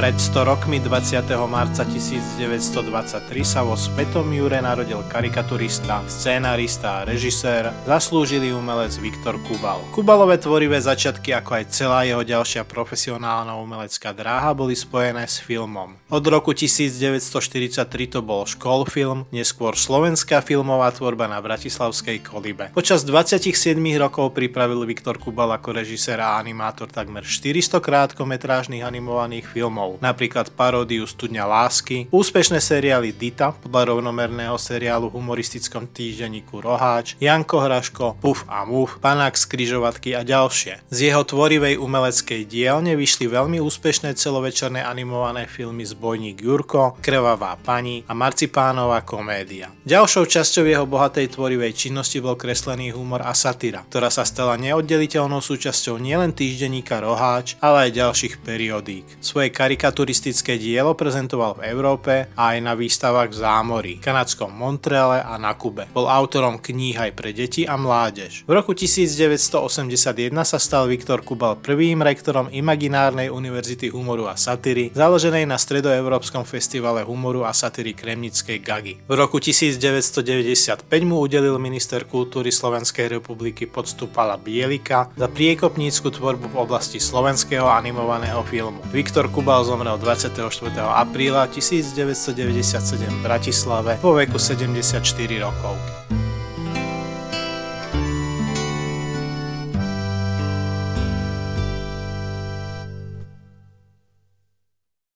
Pred 100 rokmi 20. marca 1923 sa vo Svetom Jure narodil karikaturista, scénarista a režisér, zaslúžilý umelec Viktor Kubal. Kubalové tvorivé začiatky ako aj celá jeho ďalšia profesionálna umelecká dráha boli spojené s filmom. Od roku 1943 to bol školfilm, neskôr slovenská filmová tvorba na Bratislavskej kolibe. Počas 27 rokov pripravil Viktor Kubal ako režisér a animátor takmer 400 krátkometrážnych animovaných filmov filmov, napríklad paródiu Studňa lásky, úspešné seriály Dita podľa rovnomerného seriálu humoristickom týždenníku Roháč, Janko Hraško, Puf a Muf, Panák z križovatky a ďalšie. Z jeho tvorivej umeleckej dielne vyšli veľmi úspešné celovečerné animované filmy Zbojník Jurko, Krvavá pani a Marcipánová komédia. Ďalšou časťou jeho bohatej tvorivej činnosti bol kreslený humor a satyra, ktorá sa stala neoddeliteľnou súčasťou nielen týždenníka Roháč, ale aj ďalších periodík. Svoje kariky karikaturistické dielo prezentoval v Európe a aj na výstavách v zámorí, kanadskom Montreale a na Kube. Bol autorom kníh aj pre deti a mládež. V roku 1981 sa stal Viktor Kubal prvým rektorom Imaginárnej univerzity humoru a satyry, založenej na Stredoeurópskom festivale humoru a satyry Kremnickej Gagy. V roku 1995 mu udelil minister kultúry Slovenskej republiky podstupala Bielika za priekopnícku tvorbu v oblasti slovenského animovaného filmu. Viktor Kubal zomrel 24. apríla 1997 v Bratislave vo veku 74 rokov.